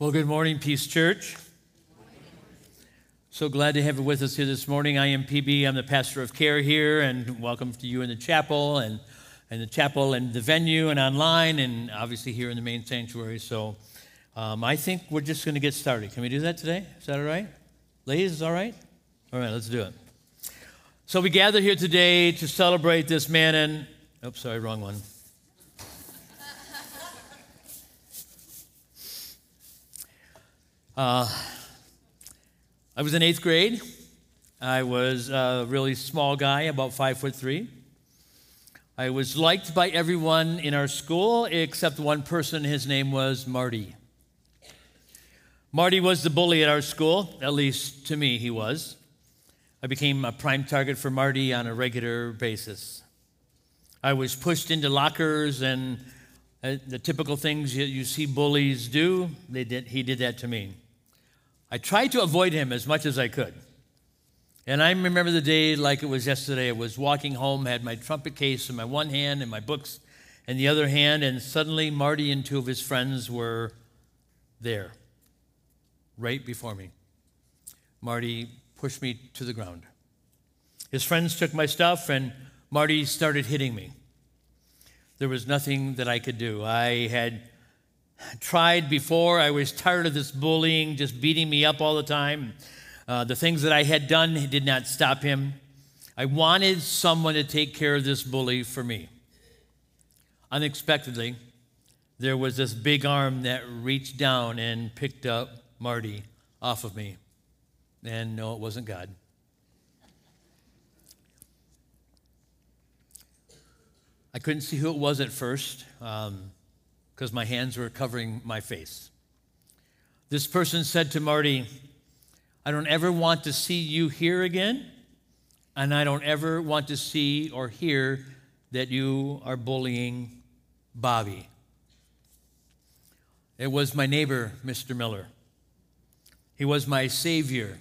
Well, good morning, Peace Church. So glad to have you with us here this morning. I am PB. I'm the pastor of care here, and welcome to you in the chapel and in the chapel and the venue and online, and obviously here in the main sanctuary. So um, I think we're just going to get started. Can we do that today? Is that all right? Ladies, is all right? All right, let's do it. So we gather here today to celebrate this man and, oops, sorry, wrong one. Uh, I was in eighth grade. I was a really small guy, about five foot three. I was liked by everyone in our school except one person. His name was Marty. Marty was the bully at our school, at least to me, he was. I became a prime target for Marty on a regular basis. I was pushed into lockers and uh, the typical things you, see bullies do, they did, he did that to me. I tried to avoid him as much as I could. And I remember the day like it was yesterday. I was walking home, had my trumpet case in my one hand and my books in the other hand, and suddenly Marty and two of his friends were there, right before me. Marty pushed me to the ground. His friends took my stuff, and Marty started hitting me. There was nothing that I could do. I had tried before. I was tired of this bullying, just beating me up all the time. Uh, the things that I had done did not stop him. I wanted someone to take care of this bully for me. Unexpectedly, there was this big arm that reached down and picked up Marty off of me. And no, it wasn't God. I couldn't see who it was at first. Um, because my hands were covering my face. This person said to Marty, I don't ever want to see you here again, and I don't ever want to see or hear that you are bullying Bobby. It was my neighbor, Mr. Miller. He was my savior.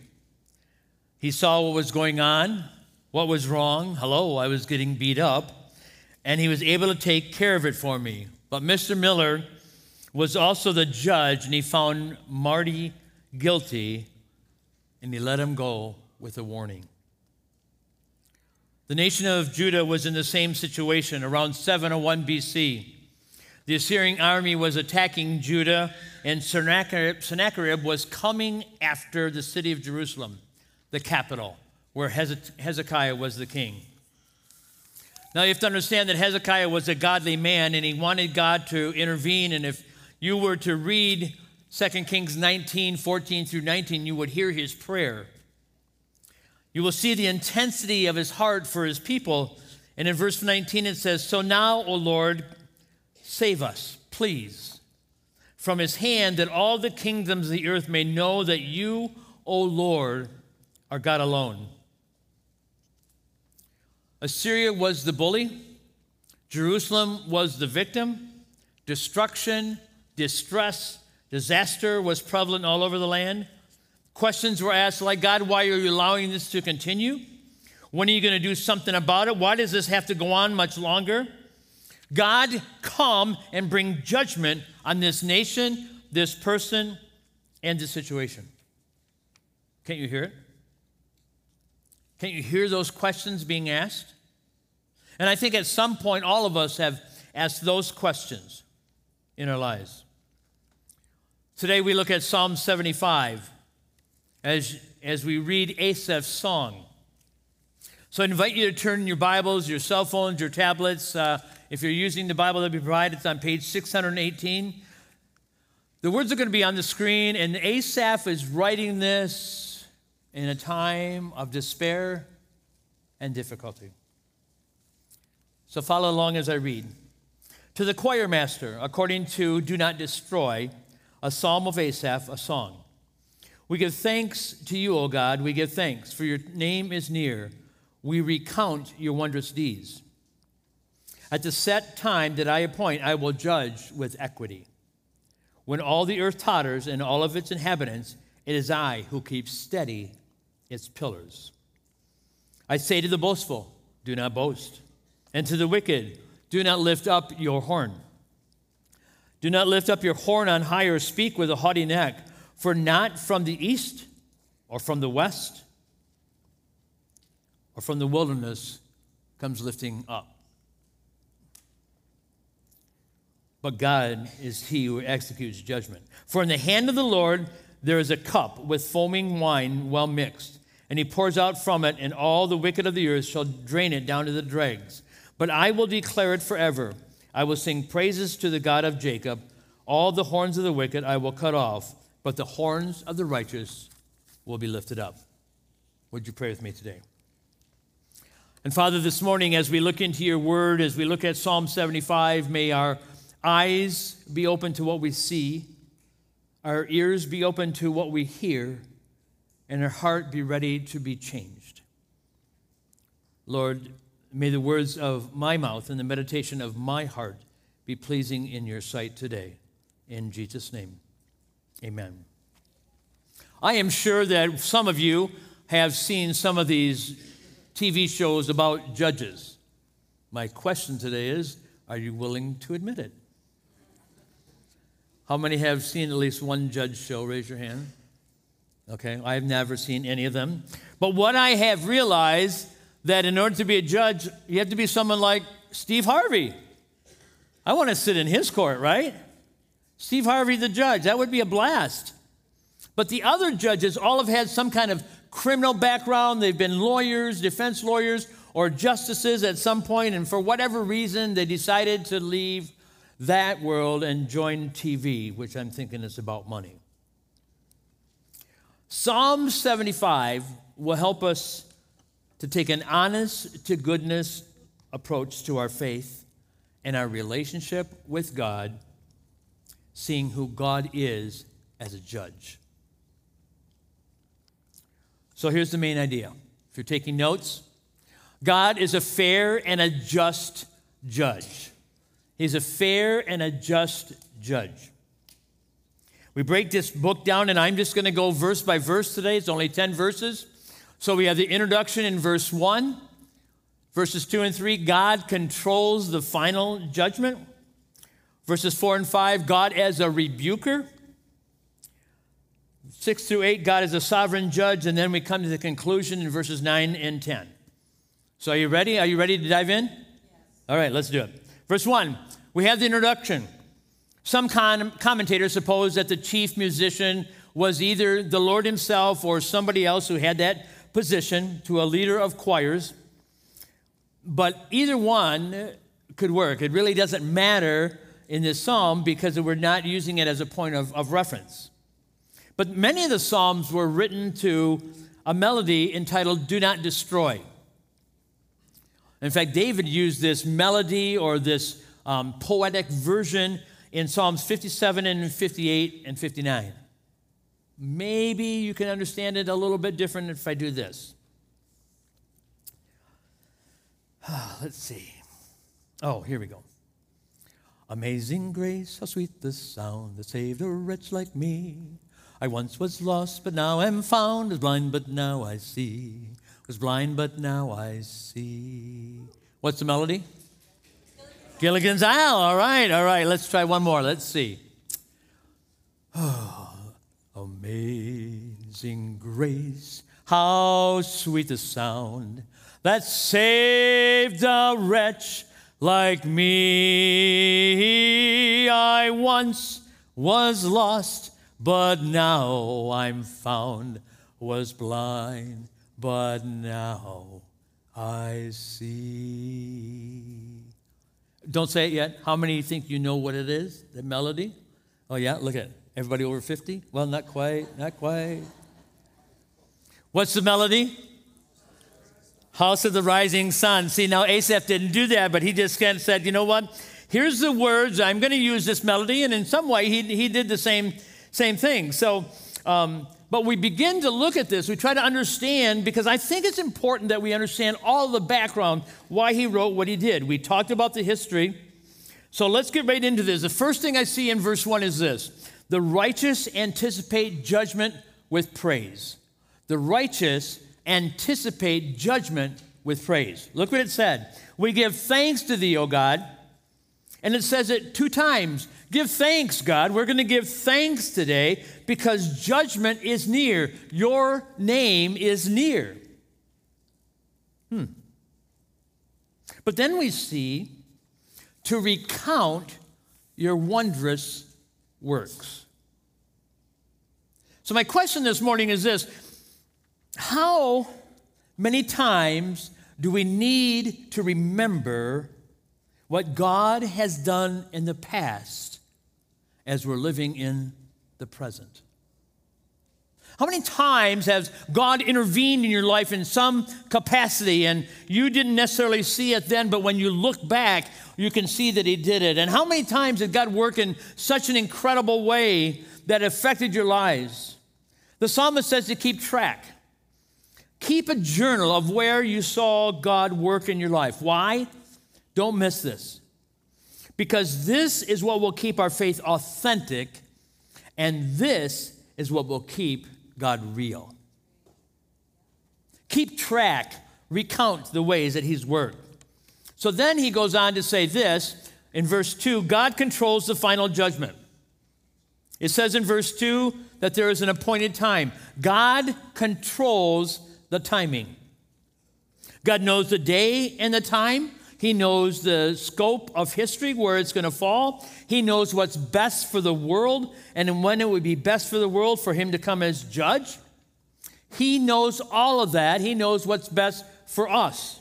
He saw what was going on, what was wrong. Hello, I was getting beat up. And he was able to take care of it for me. But Mr. Miller was also the judge, and he found Marty guilty, and he let him go with a warning. The nation of Judah was in the same situation around 701 BC. The Assyrian army was attacking Judah, and Sennacherib was coming after the city of Jerusalem, the capital, where Hezekiah was the king. Now you have to understand that Hezekiah was a godly man and he wanted God to intervene. And if you were to read 2 Kings 19, 14 through 19, you would hear his prayer. You will see the intensity of his heart for his people. And in verse 19 it says, So now, O Lord, save us, please, from his hand, that all the kingdoms of the earth may know that you, O Lord, are God alone. Assyria was the bully, Jerusalem was the victim, destruction, distress, disaster was prevalent all over the land. Questions were asked like, God, why are you allowing this to continue? When are you going to do something about it? Why does this have to go on much longer? God, come and bring judgment on this nation, this person, and this situation. Can't you hear it? Can't you hear those questions being asked? And I think at some point, all of us have asked those questions in our lives. Today, we look at Psalm 75 as, as we read Asaph's song. So I invite you to turn your Bibles, your cell phones, your tablets. Uh, if you're using the Bible that we provide, it's on page 618. The words are going to be on the screen, and Asaph is writing this in a time of despair and difficulty. So follow along as I read. To the choir master, according to Do Not Destroy, a psalm of Asaph, a song. We give thanks to you, O God. We give thanks, for your name is near. We recount your wondrous deeds. At the set time that I appoint, I will judge with equity. When all the earth totters and all of its inhabitants, it is I who keep steady its pillars. I say to the boastful, do not boast, and to the wicked, do not lift up your horn. Do not lift up your horn on high or speak with a haughty neck, for not from the east or from the west or from the wilderness comes lifting up. But God is he who executes judgment. For in the hand of the Lord there is a cup with foaming wine well mixed, and he pours out from it, and all the wicked of the earth shall drain it down to the dregs. But I will declare it forever. I will sing praises to the God of Jacob. All the horns of the wicked I will cut off, but the horns of the righteous will be lifted up. Would you pray with me today? And Father, this morning, as we look into your word, as we look at Psalm 75, may our eyes be open to what we see, our ears be open to what we hear, and our heart be ready to be changed. Lord, may the words of my mouth and the meditation of my heart be pleasing in your sight today. In Jesus' name, amen. I am sure that some of you have seen some of these TV shows about judges. My question today is are you willing to admit it? How many have seen at least one judge show? Raise your hand. Okay, I've never seen any of them. But what I have realized that in order to be a judge, you have to be someone like Steve Harvey. I want to sit in his court, right? Steve Harvey, the judge, that would be a blast. But the other judges all have had some kind of criminal background. They've been lawyers, defense lawyers, or justices at some point, and for whatever reason, they decided to leave that world and join TV, which I'm thinking is about money. Psalm 75 will help us to take an honest to goodness approach to our faith and our relationship with God, seeing who God is as a judge. So here's the main idea. If you're taking notes, God is a fair and a just judge. He's a fair and a just judge. We break this book down, and I'm just going to go verse by verse today. It's only 10 verses. So we have the introduction in verse 1, verses 2 and 3. God controls the final judgment. Verses 4 and 5, God as a rebuker. 6 through 8, God is a sovereign judge. And then we come to the conclusion in verses 9 and 10. So are you ready? Are you ready to dive in? Yes. All right, let's do it. Verse 1, we have the introduction. Some con- commentators suppose that the chief musician was either the Lord himself or somebody else who had that position to a leader of choirs. But either one could work. It really doesn't matter in this psalm because we're not using it as a point of, of reference. But many of the psalms were written to a melody entitled Do Not Destroy. In fact, David used this melody or this um, poetic version in Psalms 57 and 58 and 59. Maybe you can understand it a little bit different if I do this. Let's see. Oh, here we go. Amazing grace, how sweet the sound that saved a wretch like me. I once was lost, but now am found, was blind, but now I see was blind, but now I see. What's the melody? Gilligan's Isle. All right, all right. Let's try one more. Let's see. Oh, amazing grace, how sweet the sound that saved a wretch like me. I once was lost, but now I'm found, was blind but now I see. Don't say it yet. How many think you know what it is, the melody? Oh, yeah, look at it. Everybody over 50? Well, not quite, not quite. What's the melody? House of the Rising Sun. See, now Asaph didn't do that, but he just kind of said, you know what? Here's the words. I'm going to use this melody. And in some way, he, he did the same, same thing. So, um, but we begin to look at this, we try to understand because I think it's important that we understand all the background, why he wrote what he did. We talked about the history. So let's get right into this. The first thing I see in verse 1 is this the righteous anticipate judgment with praise. The righteous anticipate judgment with praise. Look what it said. We give thanks to thee, O God, And it says it two times. Give thanks, God. We're going to give thanks today because judgment is near. Your name is near. Hmm. But then we see to recount your wondrous works. So, my question this morning is this How many times do we need to remember what God has done in the past as we're living in the present? How many times has God intervened in your life in some capacity and you didn't necessarily see it then, but when you look back, you can see that He did it? And how many times did God work in such an incredible way that affected your lives? The psalmist says to keep track. Keep a journal of where you saw God work in your life. Why? Don't miss this. Because this is what will keep our faith authentic, and this is what will keep God real. Keep track, recount the ways that He's worked. So then he goes on to say this in verse 2 God controls the final judgment. It says in verse 2 that there is an appointed time. God controls the timing. God knows the day and the time. He knows the scope of history, where it's going to fall. He knows what's best for the world and when it would be best for the world for him to come as judge. He knows all of that. He knows what's best for us.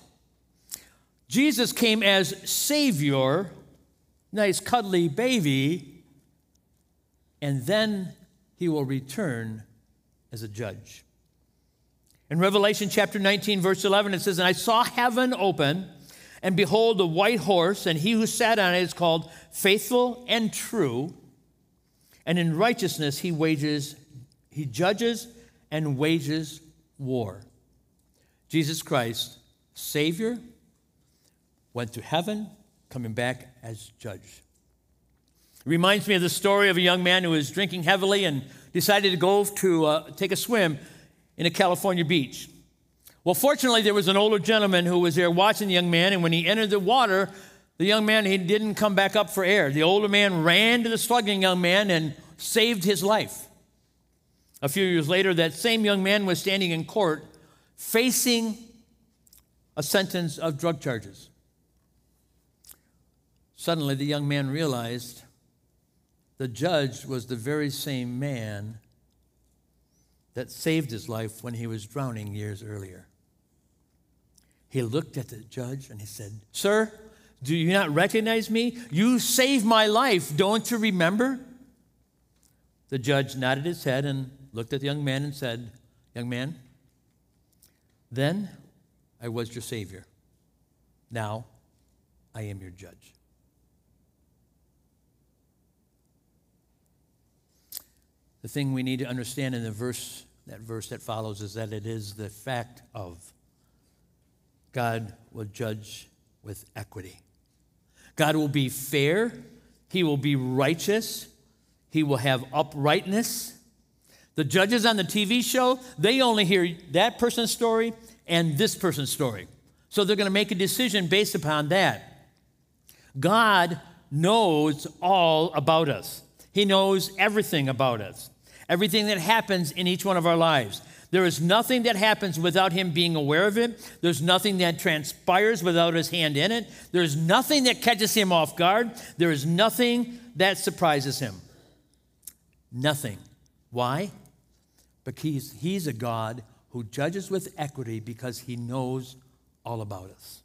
Jesus came as Savior, nice cuddly baby, and then he will return as a judge. In Revelation chapter 19, verse 11, it says, And I saw heaven open and behold, a white horse, and he who sat on it is called faithful and true. And in righteousness he wages, he judges and wages war. Jesus Christ, Savior, went to heaven, coming back as judge. It reminds me of the story of a young man who was drinking heavily and decided to go to uh, take a swim in a California beach. Well, fortunately, there was an older gentleman who was there watching the young man, and when he entered the water, the young man he didn't come back up for air. The older man ran to the struggling young man and saved his life. A few years later, that same young man was standing in court facing a sentence of drug charges. Suddenly, the young man realized the judge was the very same man that saved his life when he was drowning years earlier. He looked at the judge and he said, Sir, do you not recognize me? You saved my life. Don't you remember? The judge nodded his head and looked at the young man and said, Young man, then I was your Savior. Now I am your judge. The thing we need to understand in the verse, that verse that follows, is that it is the fact of God will judge with equity. God will be fair, He will be righteous, He will have uprightness. The judges on the TV show, they only hear that person's story and this person's story. So they're going to make a decision based upon that. God knows all about us, He knows everything about us, everything that happens in each one of our lives. There is nothing that happens without him being aware of it. There's nothing that transpires without his hand in it. There's nothing that catches him off guard. There is nothing that surprises him. Nothing. Why? Because he's a God who judges with equity because he knows all about us.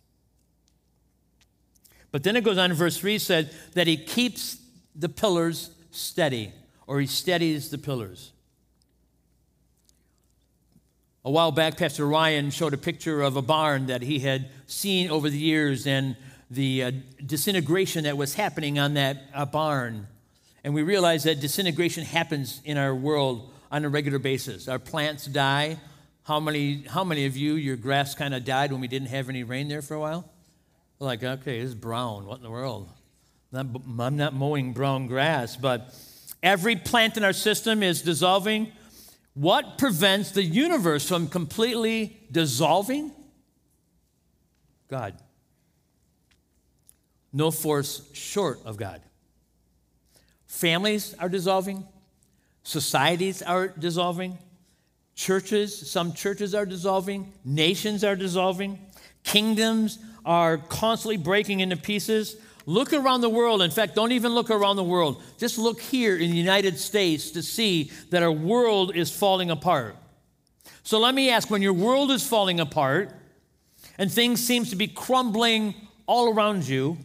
But then it goes on in verse 3 said that he keeps the pillars steady, or he steadies the pillars. A while back, Pastor Ryan showed a picture of a barn that he had seen over the years and the uh, disintegration that was happening on that uh, barn. And we realize that disintegration happens in our world on a regular basis. Our plants die. How many, how many of you, your grass kind of died when we didn't have any rain there for a while? Like, okay, it's brown. What in the world? I'm not mowing brown grass, but every plant in our system is dissolving what prevents the universe from completely dissolving? God. no force short of God. Families are dissolving, societies are dissolving, churches, some churches are dissolving, nations are dissolving, kingdoms are constantly breaking into pieces. Look around the world. In fact, don't even look around the world. Just look here in the United States to see that our world is falling apart. So let me ask when your world is falling apart and things seems to be crumbling all around you,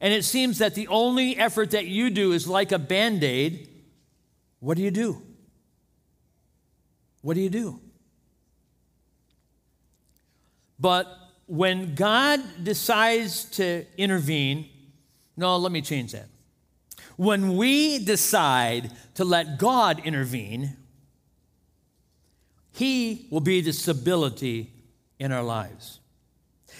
and it seems that the only effort that you do is like a band-aid, what do you do? What do you do? But when God decides to intervene, no, let me change that. When we decide to let God intervene, He will be the stability in our lives.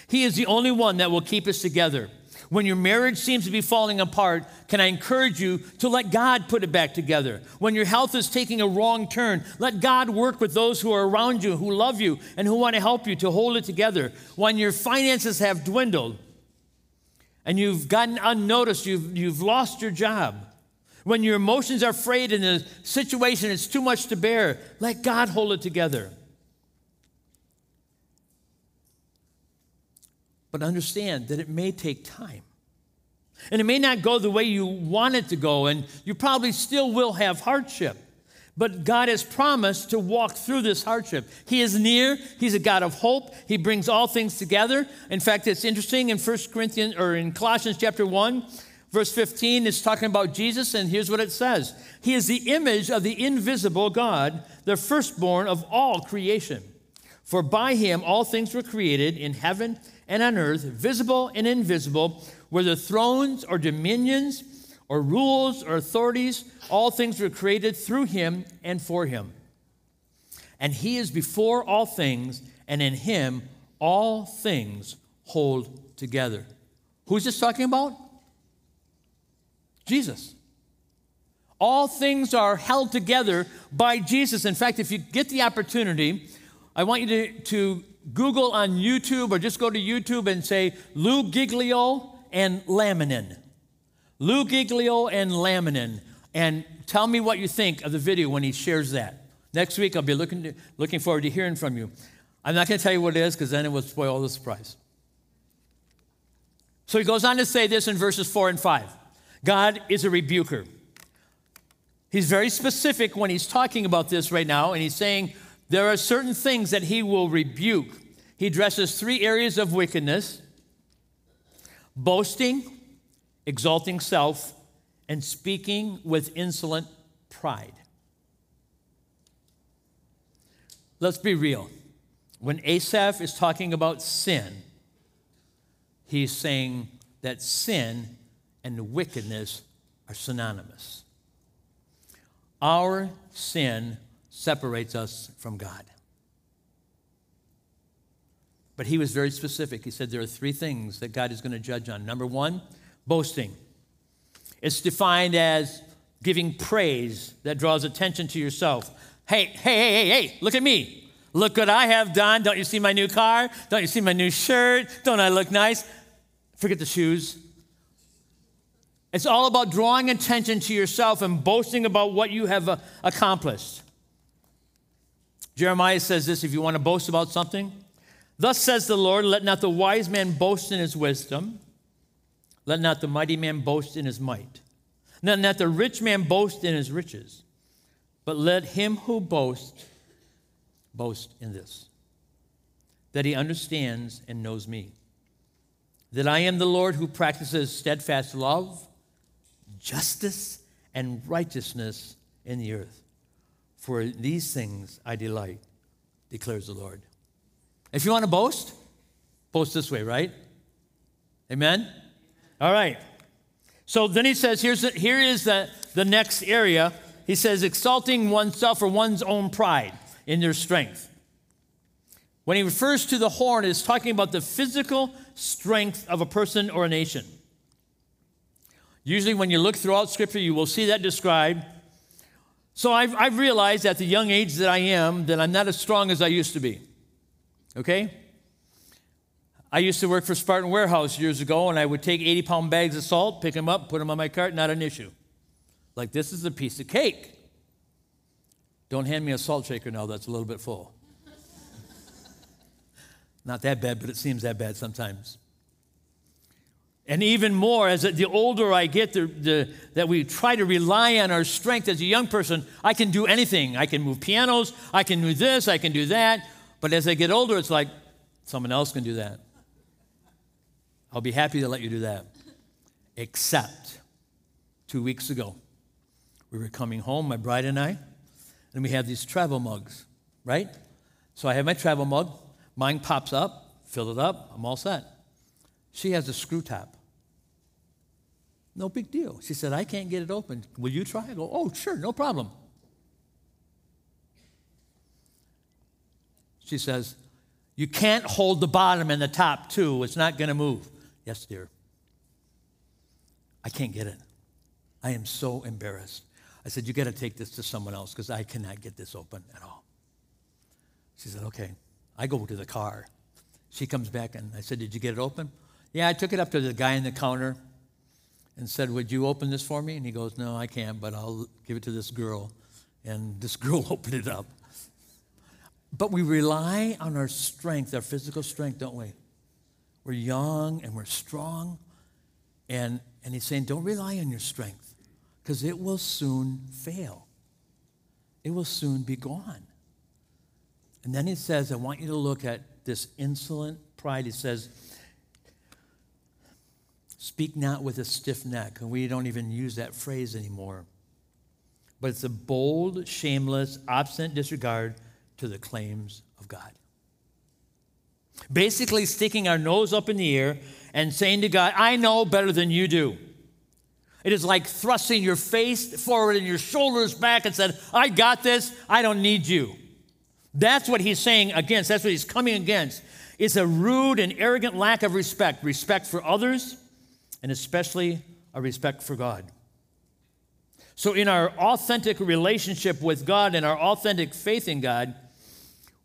He is the only one that will keep us together. When your marriage seems to be falling apart, can I encourage you to let God put it back together? When your health is taking a wrong turn, let God work with those who are around you, who love you, and who want to help you to hold it together. When your finances have dwindled and you've gotten unnoticed, you've, you've lost your job, when your emotions are frayed and the situation is too much to bear, let God hold it together. But understand that it may take time. And it may not go the way you want it to go, and you probably still will have hardship. But God has promised to walk through this hardship. He is near. He's a God of hope. He brings all things together. In fact, it's interesting in 1 Corinthians or in Colossians chapter 1, verse 15, it's talking about Jesus, and here's what it says He is the image of the invisible God, the firstborn of all creation. For by him all things were created in heaven and on earth, visible and invisible, whether thrones or dominions or rules or authorities, all things were created through him and for him. And he is before all things, and in him all things hold together. Who's this talking about? Jesus. All things are held together by Jesus. In fact, if you get the opportunity, I want you to, to Google on YouTube or just go to YouTube and say Lou Giglio and laminin. Lou Giglio and laminin. And tell me what you think of the video when he shares that. Next week, I'll be looking, to, looking forward to hearing from you. I'm not going to tell you what it is because then it will spoil the surprise. So he goes on to say this in verses 4 and 5 God is a rebuker. He's very specific when he's talking about this right now, and he's saying, there are certain things that he will rebuke. He addresses three areas of wickedness boasting, exalting self, and speaking with insolent pride. Let's be real. When Asaph is talking about sin, he's saying that sin and wickedness are synonymous. Our sin separates us from God. But he was very specific. He said there are three things that God is going to judge on. Number one, boasting. It's defined as giving praise that draws attention to yourself. Hey, hey, hey, hey, hey, look at me. Look what I have done. Don't you see my new car? Don't you see my new shirt? Don't I look nice? Forget the shoes. It's all about drawing attention to yourself and boasting about what you have uh, accomplished. Jeremiah says this if you want to boast about something, thus says the Lord, let not the wise man boast in his wisdom, let not the mighty man boast in his might, let not the rich man boast in his riches, but let him who boasts boast in this, that he understands and knows me, that I am the Lord who practices steadfast love, justice, and righteousness in the earth. For these things I delight, declares the Lord. If you want to boast, boast this way, right? Amen? All right. So then he says, here's the, here is the, the next area. He says, exalting oneself or one's own pride in their strength. When he refers to the horn, it's talking about the physical strength of a person or a nation. Usually, when you look throughout Scripture, you will see that described so I've, I've realized at the young age that I am that I'm not as strong as I used to be. Okay? I used to work for Spartan Warehouse years ago, and I would take 80 pound bags of salt, pick them up, put them on my cart, not an issue. Like, this is a piece of cake. Don't hand me a salt shaker now that's a little bit full. not that bad, but it seems that bad sometimes. And even more, as the older I get, the, the, that we try to rely on our strength as a young person, I can do anything. I can move pianos, I can do this, I can do that. But as I get older, it's like someone else can do that. I'll be happy to let you do that. Except two weeks ago, we were coming home, my bride and I, and we have these travel mugs, right? So I have my travel mug, mine pops up, fill it up, I'm all set. She has a screw top. No big deal. She said, I can't get it open. Will you try? I go, oh, sure, no problem. She says, You can't hold the bottom and the top too. It's not going to move. Yes, dear. I can't get it. I am so embarrassed. I said, You got to take this to someone else because I cannot get this open at all. She said, Okay. I go to the car. She comes back and I said, Did you get it open? Yeah, I took it up to the guy in the counter and said, Would you open this for me? And he goes, No, I can't, but I'll give it to this girl. And this girl opened it up. But we rely on our strength, our physical strength, don't we? We're young and we're strong. And, and he's saying, Don't rely on your strength because it will soon fail, it will soon be gone. And then he says, I want you to look at this insolent pride. He says, Speak not with a stiff neck. And we don't even use that phrase anymore. But it's a bold, shameless, obstinate disregard to the claims of God. Basically, sticking our nose up in the air and saying to God, I know better than you do. It is like thrusting your face forward and your shoulders back and said, I got this, I don't need you. That's what he's saying against, that's what he's coming against. It's a rude and arrogant lack of respect respect for others, and especially a respect for God. So, in our authentic relationship with God and our authentic faith in God,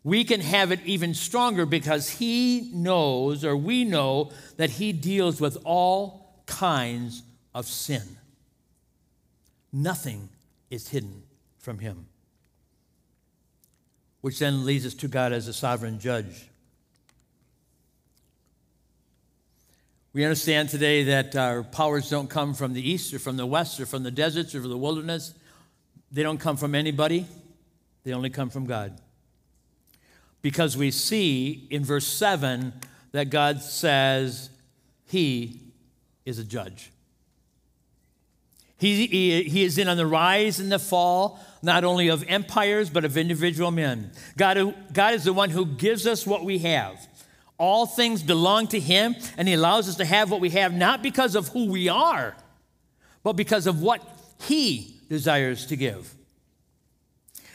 we can have it even stronger because He knows, or we know, that He deals with all kinds of sin. Nothing is hidden from Him. Which then leads us to God as a sovereign judge. We understand today that our powers don't come from the east or from the west or from the deserts or the wilderness. They don't come from anybody, they only come from God. Because we see in verse 7 that God says he is a judge. He, he, he, is in on the rise and the fall, not only of empires, but of individual men. God, God is the one who gives us what we have. All things belong to Him, and He allows us to have what we have not because of who we are, but because of what He desires to give.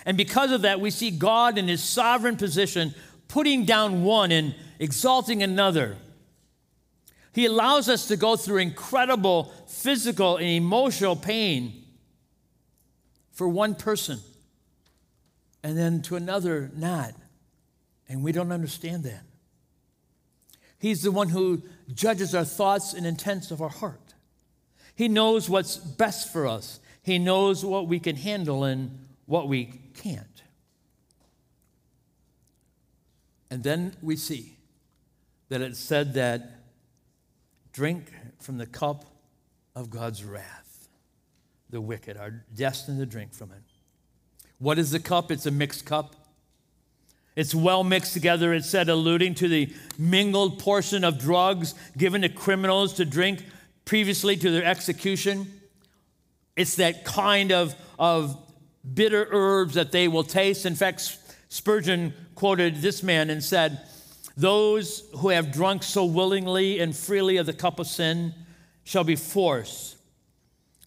And because of that, we see God in His sovereign position putting down one and exalting another. He allows us to go through incredible physical and emotional pain for one person and then to another not. And we don't understand that. He's the one who judges our thoughts and intents of our heart. He knows what's best for us. He knows what we can handle and what we can't. And then we see that it said that drink from the cup of God's wrath. The wicked are destined to drink from it. What is the cup? It's a mixed cup. It's well mixed together, it said, alluding to the mingled portion of drugs given to criminals to drink previously to their execution. It's that kind of, of bitter herbs that they will taste. In fact, Spurgeon quoted this man and said, Those who have drunk so willingly and freely of the cup of sin shall be forced,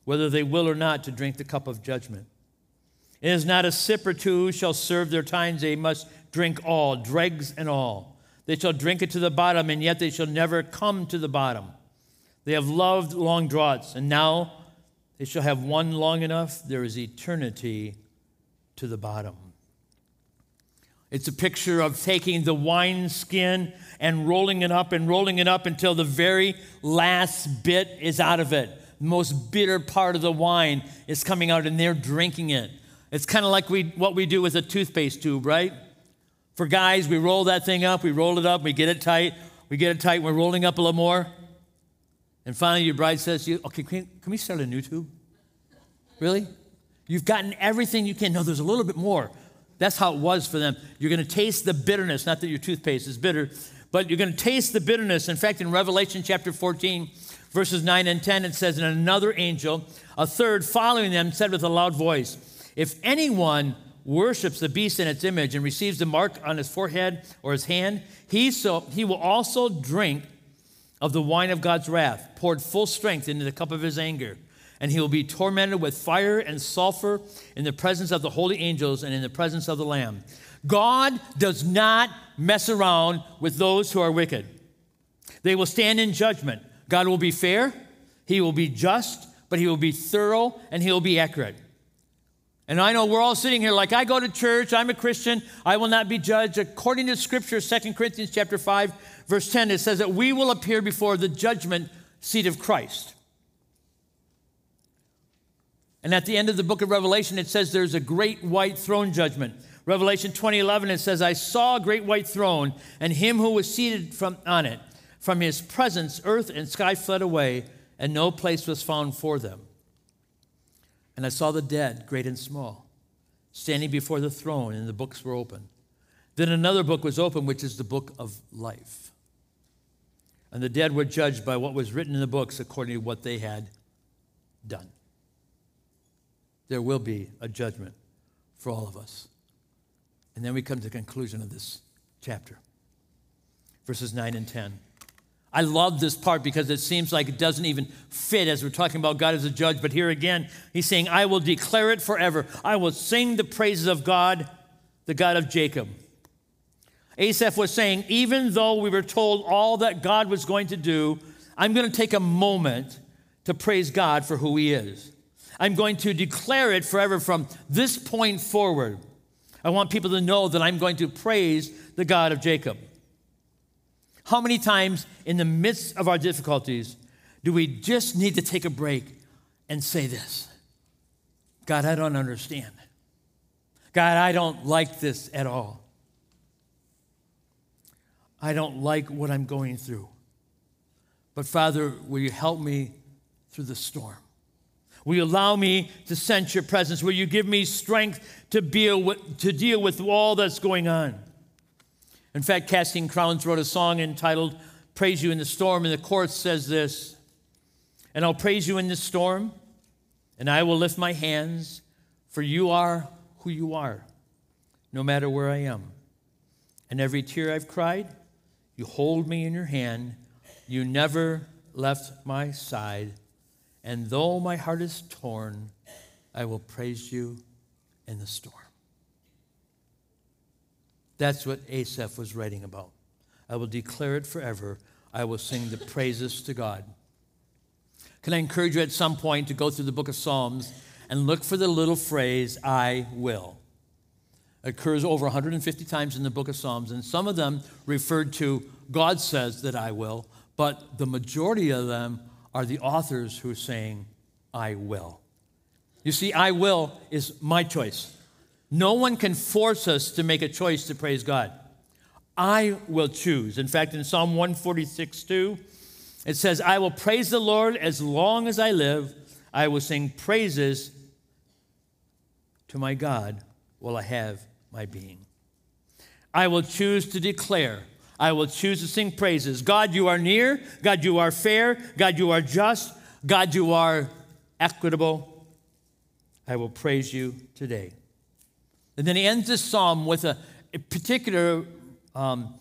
whether they will or not, to drink the cup of judgment. It is not a sip or two shall serve their times, they must drink all, dregs and all. They shall drink it to the bottom, and yet they shall never come to the bottom. They have loved long draughts, and now they shall have one long enough. There is eternity to the bottom. It's a picture of taking the wine skin and rolling it up and rolling it up until the very last bit is out of it. The most bitter part of the wine is coming out and they're drinking it. It's kind of like we, what we do with a toothpaste tube, right? For guys, we roll that thing up, we roll it up, we get it tight, we get it tight, we're rolling up a little more. And finally, your bride says to you, Okay, can, can we start a new tube? Really? You've gotten everything you can. No, there's a little bit more. That's how it was for them. You're going to taste the bitterness, not that your toothpaste is bitter, but you're going to taste the bitterness. In fact, in Revelation chapter 14, verses 9 and 10, it says, And another angel, a third following them, said with a loud voice, If anyone worships the beast in its image and receives the mark on his forehead or his hand, he, so, he will also drink of the wine of God's wrath, poured full strength into the cup of his anger and he will be tormented with fire and sulfur in the presence of the holy angels and in the presence of the Lamb. God does not mess around with those who are wicked. They will stand in judgment. God will be fair, he will be just, but he will be thorough and he will be accurate. And I know we're all sitting here like I go to church, I'm a Christian, I will not be judged. According to scripture, 2 Corinthians chapter 5, verse 10, it says that we will appear before the judgment seat of Christ. And at the end of the book of Revelation, it says there's a great white throne judgment. Revelation 20:11 it says, "I saw a great white throne, and him who was seated from, on it. From his presence, earth and sky fled away, and no place was found for them. And I saw the dead, great and small, standing before the throne, and the books were open. Then another book was opened, which is the book of life. And the dead were judged by what was written in the books according to what they had done there will be a judgment for all of us. And then we come to the conclusion of this chapter, verses 9 and 10. I love this part because it seems like it doesn't even fit as we're talking about God as a judge. But here again, he's saying, I will declare it forever. I will sing the praises of God, the God of Jacob. Asaph was saying, even though we were told all that God was going to do, I'm going to take a moment to praise God for who he is. I'm going to declare it forever from this point forward. I want people to know that I'm going to praise the God of Jacob. How many times in the midst of our difficulties do we just need to take a break and say this God, I don't understand. God, I don't like this at all. I don't like what I'm going through. But Father, will you help me through the storm? Will you allow me to sense your presence? Will you give me strength to with, to deal with all that's going on? In fact, Casting Crowns wrote a song entitled Praise You in the Storm, and the chorus says this And I'll praise you in the storm, and I will lift my hands, for you are who you are, no matter where I am. And every tear I've cried, you hold me in your hand. You never left my side. And though my heart is torn, I will praise you in the storm. That's what Asaph was writing about. I will declare it forever. I will sing the praises to God. Can I encourage you at some point to go through the book of Psalms and look for the little phrase, I will? It occurs over 150 times in the book of Psalms, and some of them referred to God says that I will, but the majority of them are the authors who are saying, I will. You see, I will is my choice. No one can force us to make a choice to praise God. I will choose. In fact, in Psalm 146 2, it says, I will praise the Lord as long as I live. I will sing praises to my God while I have my being. I will choose to declare I will choose to sing praises. God, you are near. God, you are fair. God, you are just. God, you are equitable. I will praise you today. And then he ends this psalm with a, a particular um,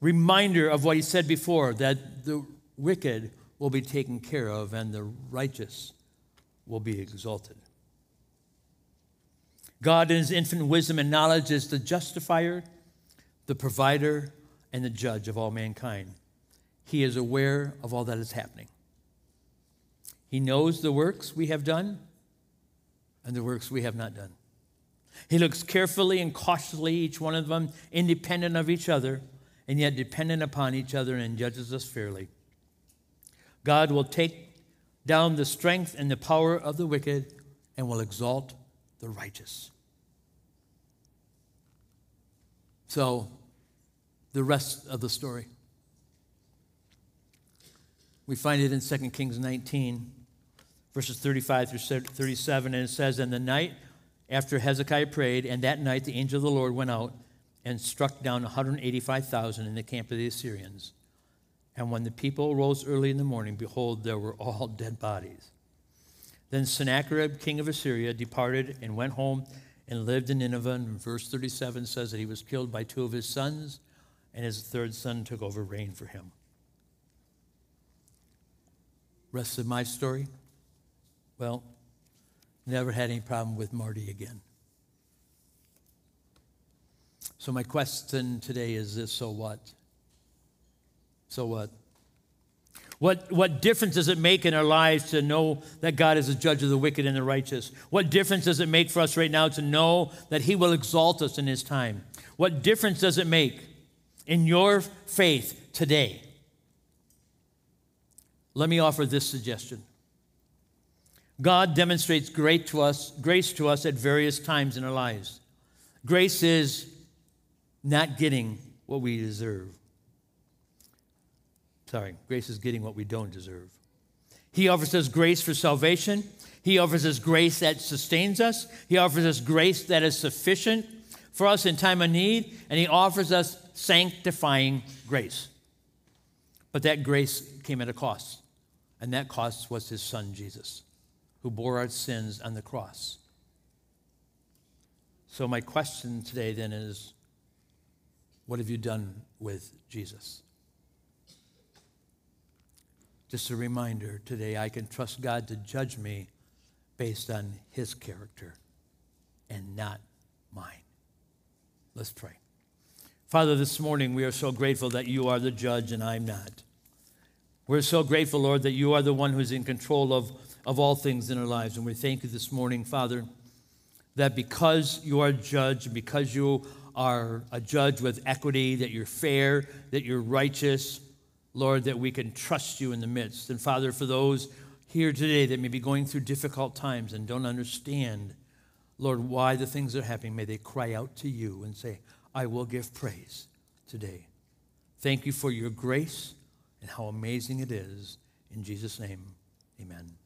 reminder of what he said before that the wicked will be taken care of and the righteous will be exalted. God, in his infinite wisdom and knowledge, is the justifier, the provider, and the judge of all mankind. He is aware of all that is happening. He knows the works we have done and the works we have not done. He looks carefully and cautiously, each one of them independent of each other, and yet dependent upon each other, and judges us fairly. God will take down the strength and the power of the wicked and will exalt the righteous. So, the rest of the story. We find it in 2 Kings 19, verses 35 through 37, and it says, In the night after Hezekiah prayed, and that night the angel of the Lord went out and struck down 185,000 in the camp of the Assyrians. And when the people rose early in the morning, behold, there were all dead bodies. Then Sennacherib, king of Assyria, departed and went home and lived in Nineveh. And verse 37 says that he was killed by two of his sons, and his third son took over reign for him. Rest of my story? Well, never had any problem with Marty again. So, my question today is this so what? So what? What, what difference does it make in our lives to know that God is a judge of the wicked and the righteous? What difference does it make for us right now to know that He will exalt us in His time? What difference does it make in your faith today? Let me offer this suggestion. God demonstrates grace to us, grace to us at various times in our lives. Grace is not getting what we deserve. Sorry, grace is getting what we don't deserve. He offers us grace for salvation. He offers us grace that sustains us. He offers us grace that is sufficient for us in time of need. And He offers us sanctifying grace. But that grace came at a cost. And that cost was His Son, Jesus, who bore our sins on the cross. So, my question today then is what have you done with Jesus? Just a reminder today, I can trust God to judge me based on his character and not mine. Let's pray. Father, this morning we are so grateful that you are the judge and I'm not. We're so grateful, Lord, that you are the one who's in control of, of all things in our lives. And we thank you this morning, Father, that because you are a judge, because you are a judge with equity, that you're fair, that you're righteous, Lord, that we can trust you in the midst. And Father, for those here today that may be going through difficult times and don't understand, Lord, why the things are happening, may they cry out to you and say, I will give praise today. Thank you for your grace and how amazing it is. In Jesus' name, amen.